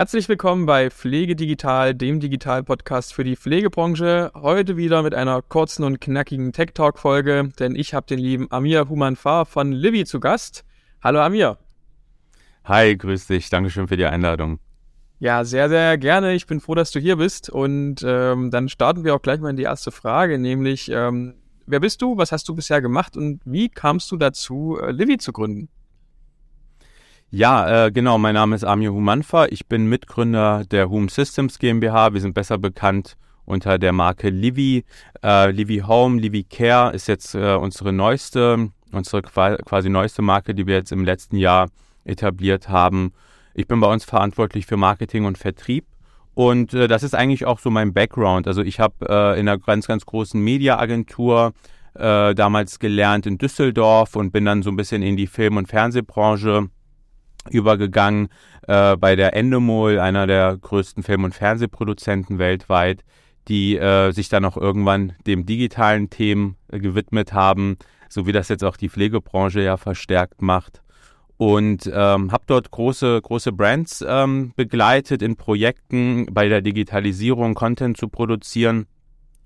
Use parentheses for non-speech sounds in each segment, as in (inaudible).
Herzlich willkommen bei Pflege Digital, dem Digital-Podcast für die Pflegebranche. Heute wieder mit einer kurzen und knackigen Tech Talk-Folge, denn ich habe den lieben Amir Humanfar von Livy zu Gast. Hallo Amir. Hi, grüß dich. Dankeschön für die Einladung. Ja, sehr, sehr gerne. Ich bin froh, dass du hier bist. Und ähm, dann starten wir auch gleich mal in die erste Frage, nämlich ähm, wer bist du, was hast du bisher gemacht und wie kamst du dazu, äh, Livy zu gründen? Ja, äh, genau. Mein Name ist Amir Humanfa. Ich bin Mitgründer der Home Systems GmbH. Wir sind besser bekannt unter der Marke Livy. Äh, Livy Home, Livy Care ist jetzt äh, unsere neueste, unsere quasi neueste Marke, die wir jetzt im letzten Jahr etabliert haben. Ich bin bei uns verantwortlich für Marketing und Vertrieb. Und äh, das ist eigentlich auch so mein Background. Also ich habe äh, in einer ganz, ganz großen Mediaagentur äh, damals gelernt in Düsseldorf und bin dann so ein bisschen in die Film- und Fernsehbranche übergegangen äh, bei der Endemol, einer der größten Film- und Fernsehproduzenten weltweit, die äh, sich dann auch irgendwann dem digitalen Themen äh, gewidmet haben, so wie das jetzt auch die Pflegebranche ja verstärkt macht. Und ähm, habe dort große, große Brands ähm, begleitet in Projekten bei der Digitalisierung, Content zu produzieren.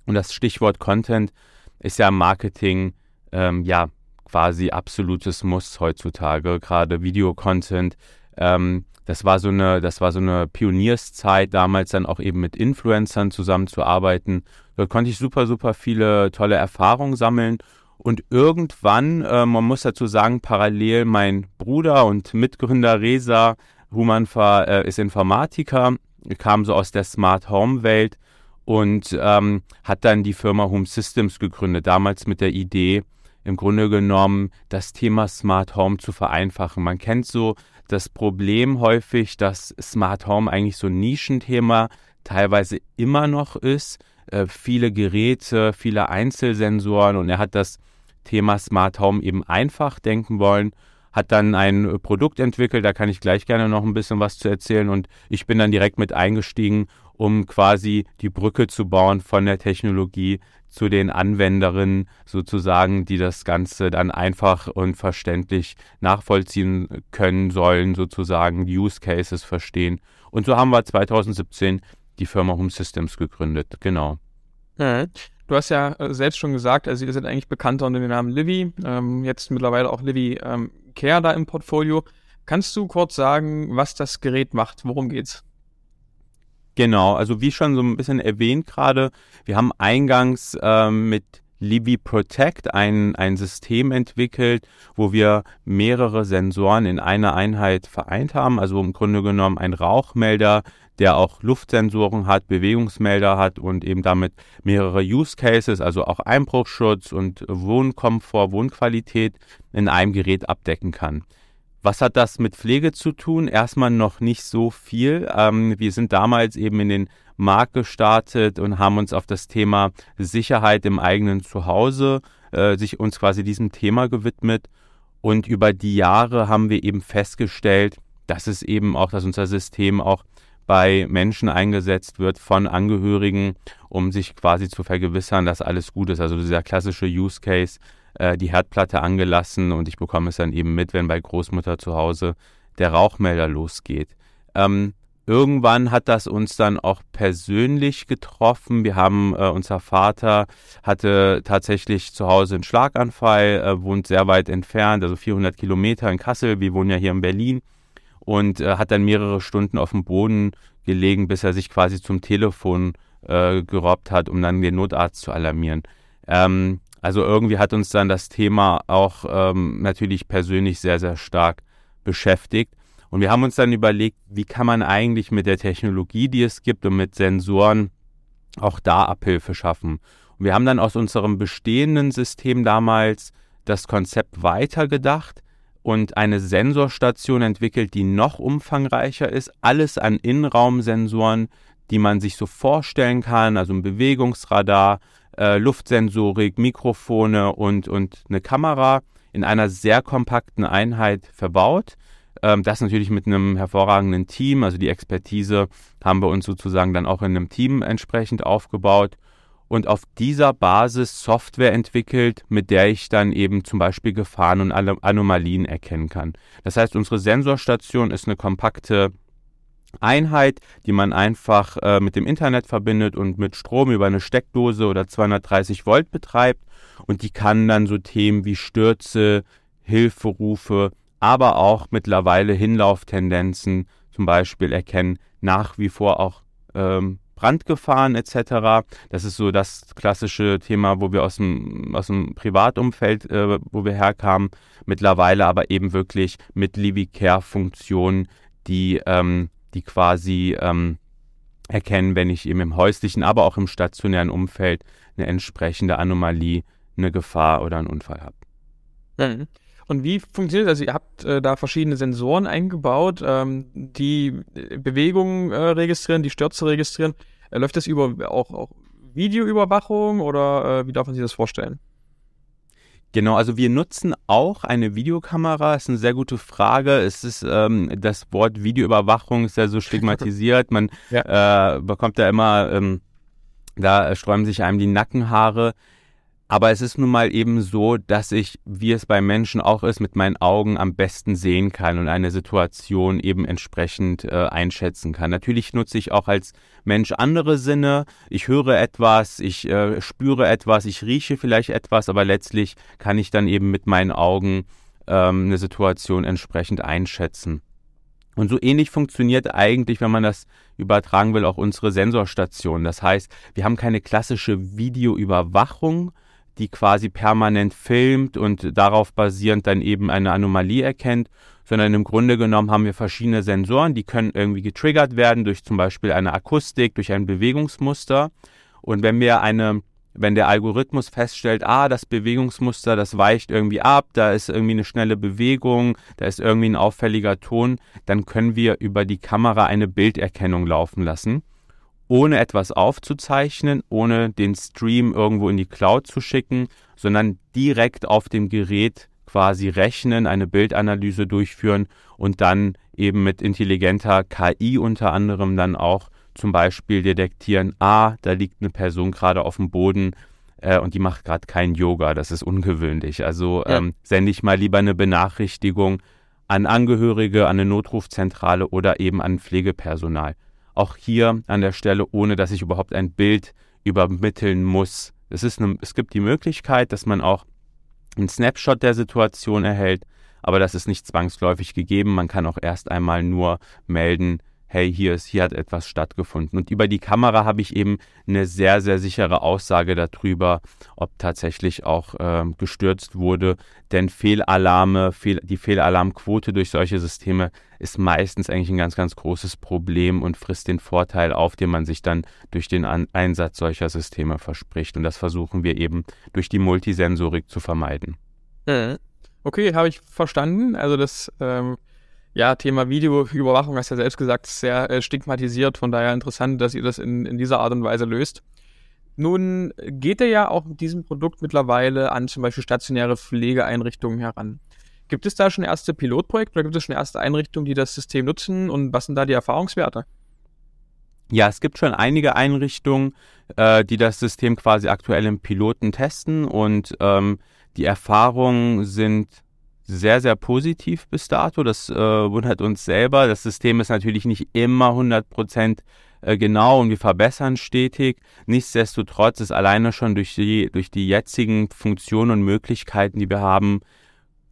Und das Stichwort Content ist ja im Marketing ähm, ja quasi absolutes Muss heutzutage, gerade Videocontent. Ähm, das war so eine, das war so eine Pionierszeit, damals dann auch eben mit Influencern zusammenzuarbeiten. Dort konnte ich super, super viele tolle Erfahrungen sammeln. Und irgendwann, äh, man muss dazu sagen, parallel mein Bruder und Mitgründer Reza Humanfa äh, ist Informatiker, kam so aus der Smart Home Welt und ähm, hat dann die Firma Home Systems gegründet, damals mit der Idee, im Grunde genommen das Thema Smart Home zu vereinfachen. Man kennt so das Problem häufig, dass Smart Home eigentlich so ein Nischenthema teilweise immer noch ist. Äh, viele Geräte, viele Einzelsensoren und er hat das Thema Smart Home eben einfach denken wollen, hat dann ein Produkt entwickelt, da kann ich gleich gerne noch ein bisschen was zu erzählen und ich bin dann direkt mit eingestiegen, um quasi die Brücke zu bauen von der Technologie zu den Anwenderinnen sozusagen, die das Ganze dann einfach und verständlich nachvollziehen können sollen, sozusagen Use Cases verstehen. Und so haben wir 2017 die Firma Home Systems gegründet. Genau. Ja. Du hast ja äh, selbst schon gesagt, also ihr seid eigentlich bekannter unter dem Namen Livy, ähm, jetzt mittlerweile auch Livy ähm, Care da im Portfolio. Kannst du kurz sagen, was das Gerät macht? Worum geht's? Genau, also wie schon so ein bisschen erwähnt gerade, wir haben eingangs ähm, mit Libby Protect ein, ein System entwickelt, wo wir mehrere Sensoren in einer Einheit vereint haben. Also im Grunde genommen ein Rauchmelder, der auch Luftsensoren hat, Bewegungsmelder hat und eben damit mehrere Use Cases, also auch Einbruchschutz und Wohnkomfort, Wohnqualität in einem Gerät abdecken kann. Was hat das mit Pflege zu tun? Erstmal noch nicht so viel. Ähm, wir sind damals eben in den Markt gestartet und haben uns auf das Thema Sicherheit im eigenen Zuhause, äh, sich uns quasi diesem Thema gewidmet. Und über die Jahre haben wir eben festgestellt, dass es eben auch, dass unser System auch bei Menschen eingesetzt wird von Angehörigen, um sich quasi zu vergewissern, dass alles gut ist. Also dieser klassische Use Case, äh, die Herdplatte angelassen und ich bekomme es dann eben mit, wenn bei Großmutter zu Hause der Rauchmelder losgeht. Ähm, irgendwann hat das uns dann auch persönlich getroffen. Wir haben, äh, unser Vater hatte tatsächlich zu Hause einen Schlaganfall, äh, wohnt sehr weit entfernt, also 400 Kilometer in Kassel. Wir wohnen ja hier in Berlin und äh, hat dann mehrere Stunden auf dem Boden gelegen, bis er sich quasi zum Telefon äh, gerobbt hat, um dann den Notarzt zu alarmieren. Ähm, also irgendwie hat uns dann das Thema auch ähm, natürlich persönlich sehr, sehr stark beschäftigt. Und wir haben uns dann überlegt, wie kann man eigentlich mit der Technologie, die es gibt und mit Sensoren auch da Abhilfe schaffen. Und wir haben dann aus unserem bestehenden System damals das Konzept weitergedacht und eine Sensorstation entwickelt, die noch umfangreicher ist. Alles an Innenraumsensoren, die man sich so vorstellen kann, also ein Bewegungsradar, äh, Luftsensorik, Mikrofone und, und eine Kamera in einer sehr kompakten Einheit verbaut. Ähm, das natürlich mit einem hervorragenden Team, also die Expertise haben wir uns sozusagen dann auch in einem Team entsprechend aufgebaut und auf dieser Basis Software entwickelt, mit der ich dann eben zum Beispiel Gefahren und Anomalien erkennen kann. Das heißt, unsere Sensorstation ist eine kompakte Einheit, die man einfach äh, mit dem Internet verbindet und mit Strom über eine Steckdose oder 230 Volt betreibt. Und die kann dann so Themen wie Stürze, Hilferufe, aber auch mittlerweile Hinlauftendenzen zum Beispiel erkennen, nach wie vor auch ähm, Brandgefahren etc. Das ist so das klassische Thema, wo wir aus dem, aus dem Privatumfeld, äh, wo wir herkamen, mittlerweile aber eben wirklich mit Livy Care-Funktionen, die ähm, die quasi ähm, erkennen, wenn ich eben im häuslichen, aber auch im stationären Umfeld eine entsprechende Anomalie, eine Gefahr oder einen Unfall habe. Mhm. Und wie funktioniert das? Also ihr habt äh, da verschiedene Sensoren eingebaut, ähm, die Bewegungen äh, registrieren, die Stürze registrieren. Äh, läuft das über auch, auch Videoüberwachung oder äh, wie darf man sich das vorstellen? Genau, also wir nutzen auch eine Videokamera. Ist eine sehr gute Frage. Es ist ähm, das Wort Videoüberwachung ist ja so stigmatisiert. Man (laughs) ja. äh, bekommt da immer, ähm, da sträuben sich einem die Nackenhaare. Aber es ist nun mal eben so, dass ich, wie es bei Menschen auch ist, mit meinen Augen am besten sehen kann und eine Situation eben entsprechend äh, einschätzen kann. Natürlich nutze ich auch als Mensch andere Sinne. Ich höre etwas, ich äh, spüre etwas, ich rieche vielleicht etwas, aber letztlich kann ich dann eben mit meinen Augen ähm, eine Situation entsprechend einschätzen. Und so ähnlich funktioniert eigentlich, wenn man das übertragen will, auch unsere Sensorstation. Das heißt, wir haben keine klassische Videoüberwachung, die quasi permanent filmt und darauf basierend dann eben eine Anomalie erkennt, sondern im Grunde genommen haben wir verschiedene Sensoren, die können irgendwie getriggert werden durch zum Beispiel eine Akustik, durch ein Bewegungsmuster. Und wenn wir eine, wenn der Algorithmus feststellt, ah, das Bewegungsmuster, das weicht irgendwie ab, da ist irgendwie eine schnelle Bewegung, da ist irgendwie ein auffälliger Ton, dann können wir über die Kamera eine Bilderkennung laufen lassen ohne etwas aufzuzeichnen, ohne den Stream irgendwo in die Cloud zu schicken, sondern direkt auf dem Gerät quasi rechnen, eine Bildanalyse durchführen und dann eben mit intelligenter KI unter anderem dann auch zum Beispiel detektieren, ah, da liegt eine Person gerade auf dem Boden äh, und die macht gerade kein Yoga, das ist ungewöhnlich. Also ja. ähm, sende ich mal lieber eine Benachrichtigung an Angehörige, an eine Notrufzentrale oder eben an Pflegepersonal. Auch hier an der Stelle, ohne dass ich überhaupt ein Bild übermitteln muss. Es, ist eine, es gibt die Möglichkeit, dass man auch einen Snapshot der Situation erhält, aber das ist nicht zwangsläufig gegeben. Man kann auch erst einmal nur melden, hey, hier ist, hier hat etwas stattgefunden. Und über die Kamera habe ich eben eine sehr, sehr sichere Aussage darüber, ob tatsächlich auch äh, gestürzt wurde. Denn Fehlalarme, Fehl, die Fehlalarmquote durch solche Systeme ist meistens eigentlich ein ganz, ganz großes Problem und frisst den Vorteil auf, den man sich dann durch den An Einsatz solcher Systeme verspricht. Und das versuchen wir eben durch die Multisensorik zu vermeiden. Mhm. Okay, habe ich verstanden. Also das ähm ja, Thema Videoüberwachung, hast ja selbst gesagt, sehr äh, stigmatisiert. Von daher interessant, dass ihr das in, in dieser Art und Weise löst. Nun geht er ja auch mit diesem Produkt mittlerweile an zum Beispiel stationäre Pflegeeinrichtungen heran. Gibt es da schon erste Pilotprojekte oder gibt es schon erste Einrichtungen, die das System nutzen und was sind da die Erfahrungswerte? Ja, es gibt schon einige Einrichtungen, äh, die das System quasi aktuell im Piloten testen und ähm, die Erfahrungen sind sehr, sehr positiv bis dato. Das äh, wundert uns selber. Das System ist natürlich nicht immer 100 Prozent äh, genau und wir verbessern stetig. Nichtsdestotrotz ist alleine schon durch die, durch die jetzigen Funktionen und Möglichkeiten, die wir haben,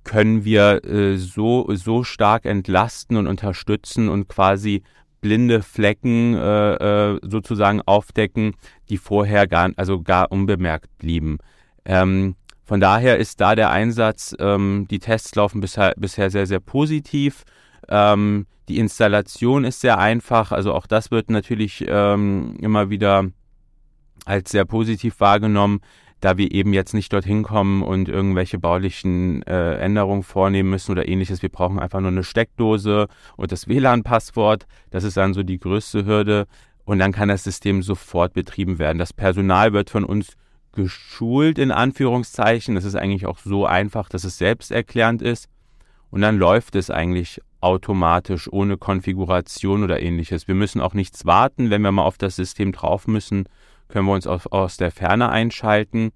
können wir äh, so, so stark entlasten und unterstützen und quasi blinde Flecken äh, äh, sozusagen aufdecken, die vorher gar, also gar unbemerkt blieben. Ähm, von daher ist da der Einsatz, ähm, die Tests laufen bisher, bisher sehr, sehr positiv. Ähm, die Installation ist sehr einfach, also auch das wird natürlich ähm, immer wieder als sehr positiv wahrgenommen, da wir eben jetzt nicht dorthin kommen und irgendwelche baulichen äh, Änderungen vornehmen müssen oder ähnliches. Wir brauchen einfach nur eine Steckdose und das WLAN-Passwort. Das ist dann so die größte Hürde. Und dann kann das System sofort betrieben werden. Das Personal wird von uns geschult in Anführungszeichen. Es ist eigentlich auch so einfach, dass es selbsterklärend ist. Und dann läuft es eigentlich automatisch ohne Konfiguration oder ähnliches. Wir müssen auch nichts warten. Wenn wir mal auf das System drauf müssen, können wir uns aus, der Ferne einschalten.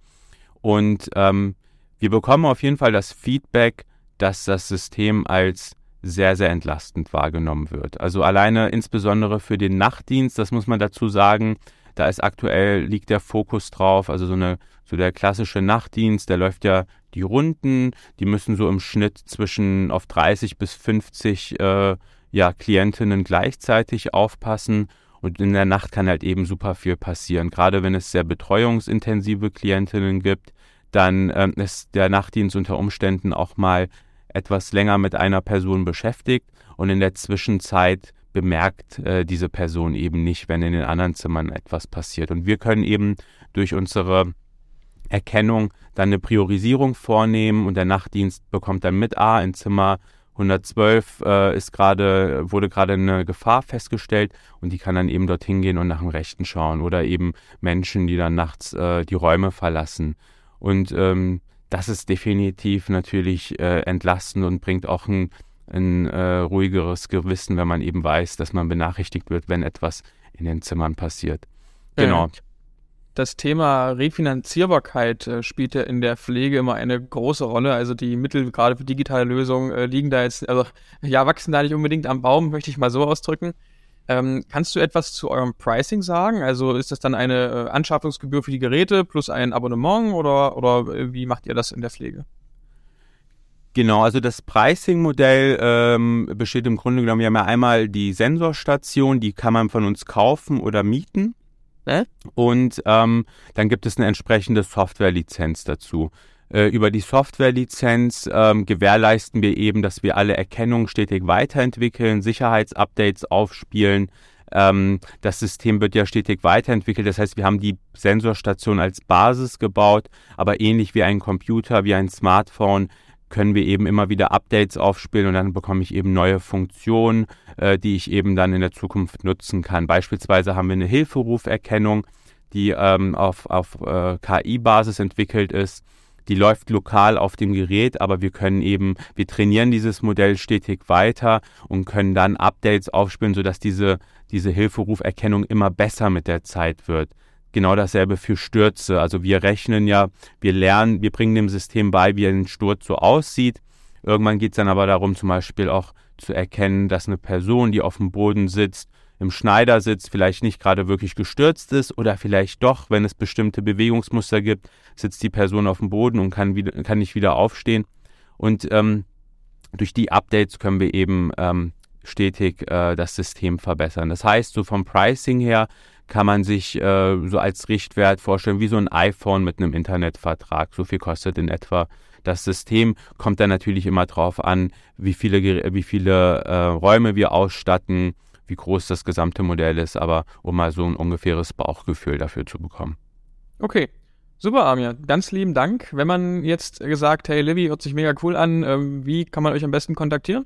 Und ähm, wir bekommen auf jeden Fall das Feedback, dass das System als sehr, sehr entlastend wahrgenommen wird. Also alleine insbesondere für den Nachtdienst, das muss man dazu sagen, da ist aktuell liegt der Fokus drauf, also so eine so der klassische Nachtdienst, der läuft ja die Runden, die müssen so im Schnitt zwischen auf 30 bis 50 äh, ja, Klientinnen gleichzeitig aufpassen. Und in der Nacht kann halt eben super viel passieren. Gerade wenn es sehr betreuungsintensive Klientinnen gibt, dann ähm, ist der Nachtdienst unter Umständen auch mal etwas länger mit einer Person beschäftigt und in der Zwischenzeit bemerkt äh, diese Person eben nicht, wenn in den anderen Zimmern etwas passiert. Und wir können eben durch unsere Erkennung dann eine Priorisierung vornehmen und der Nachtdienst bekommt dann mit A in Zimmer 112 äh, ist gerade, wurde gerade eine Gefahr festgestellt und die kann dann eben dorthin gehen und nach dem Rechten schauen oder eben Menschen, die dann nachts äh, die Räume verlassen. Und ähm, das ist definitiv natürlich äh, entlastend und bringt auch ein, ein äh, ruhigeres Gewissen, wenn man eben weiß, dass man benachrichtigt wird, wenn etwas in den Zimmern passiert. Genau das Thema Refinanzierbarkeit äh, spielt ja in der Pflege immer eine große Rolle. Also die Mittel gerade für digitale Lösungen äh, liegen da jetzt, also ja, wachsen da nicht unbedingt am Baum, möchte ich mal so ausdrücken. Ähm, kannst du etwas zu eurem Pricing sagen? Also ist das dann eine äh, Anschaffungsgebühr für die Geräte plus ein Abonnement oder, oder äh, wie macht ihr das in der Pflege? Genau, also das Pricing-Modell ähm, besteht im Grunde genommen, wir haben ja einmal die Sensorstation, die kann man von uns kaufen oder mieten. Ne? Und ähm, dann gibt es eine entsprechende Softwarelizenz dazu. Äh, über die Softwarelizenz ähm, gewährleisten wir eben, dass wir alle Erkennungen stetig weiterentwickeln, Sicherheitsupdates aufspielen. Ähm, das System wird ja stetig weiterentwickelt. Das heißt, wir haben die Sensorstation als Basis gebaut, aber ähnlich wie ein Computer, wie ein Smartphone können wir eben immer wieder Updates aufspielen und dann bekomme ich eben neue Funktionen, äh, die ich eben dann in der Zukunft nutzen kann. Beispielsweise haben wir eine Hilferuferkennung, die ähm, auf, auf äh, KI-Basis entwickelt ist. Die läuft lokal auf dem Gerät, aber wir können eben, wir trainieren dieses Modell stetig weiter und können dann Updates aufspielen, sodass diese, diese Hilferuferkennung immer besser mit der Zeit wird genau dasselbe für Stürze. Also wir rechnen ja, wir lernen, wir bringen dem System bei, wie ein Sturz so aussieht. Irgendwann geht es dann aber darum, zum Beispiel auch zu erkennen, dass eine Person, die auf dem Boden sitzt, im Schneidersitz vielleicht nicht gerade wirklich gestürzt ist oder vielleicht doch, wenn es bestimmte Bewegungsmuster gibt, sitzt die Person auf dem Boden und kann, wieder, kann nicht wieder aufstehen. Und ähm, durch die Updates können wir eben ähm, stetig äh, das System verbessern. Das heißt, so vom Pricing her kann man sich äh, so als Richtwert vorstellen, wie so ein iPhone mit einem Internetvertrag. So viel kostet in etwa das System. Kommt dann natürlich immer drauf an, wie viele, wie viele äh, Räume wir ausstatten, wie groß das gesamte Modell ist, aber um mal so ein ungefähres Bauchgefühl dafür zu bekommen. Okay. Super, Amir. Ganz lieben Dank. Wenn man jetzt gesagt, hey, Livy, hört sich mega cool an, ähm, wie kann man euch am besten kontaktieren?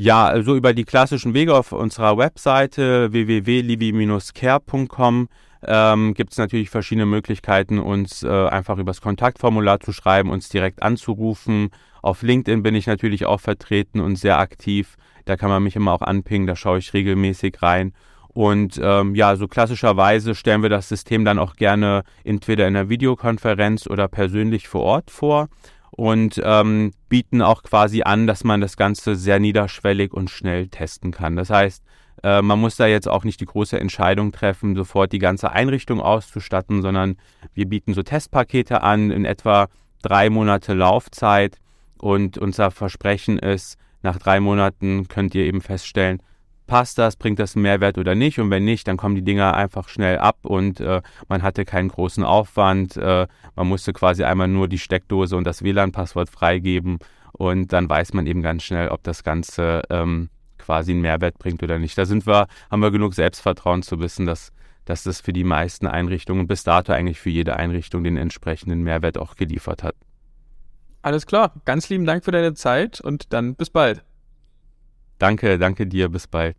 Ja, also über die klassischen Wege auf unserer Webseite www.livi-care.com ähm, gibt es natürlich verschiedene Möglichkeiten, uns äh, einfach übers Kontaktformular zu schreiben, uns direkt anzurufen. Auf LinkedIn bin ich natürlich auch vertreten und sehr aktiv. Da kann man mich immer auch anpingen, da schaue ich regelmäßig rein. Und ähm, ja, so klassischerweise stellen wir das System dann auch gerne entweder in einer Videokonferenz oder persönlich vor Ort vor und ähm, bieten auch quasi an, dass man das Ganze sehr niederschwellig und schnell testen kann. Das heißt, äh, man muss da jetzt auch nicht die große Entscheidung treffen, sofort die ganze Einrichtung auszustatten, sondern wir bieten so Testpakete an in etwa drei Monate Laufzeit und unser Versprechen ist, nach drei Monaten könnt ihr eben feststellen, passt das, bringt das einen Mehrwert oder nicht. Und wenn nicht, dann kommen die Dinger einfach schnell ab und äh, man hatte keinen großen Aufwand. Äh, man musste quasi einmal nur die Steckdose und das WLAN-Passwort freigeben und dann weiß man eben ganz schnell, ob das Ganze ähm, quasi einen Mehrwert bringt oder nicht. Da sind wir, haben wir genug Selbstvertrauen zu wissen, dass, dass das für die meisten Einrichtungen bis dato eigentlich für jede Einrichtung den entsprechenden Mehrwert auch geliefert hat. Alles klar. Ganz lieben Dank für deine Zeit und dann bis bald. Danke, danke dir, bis bald.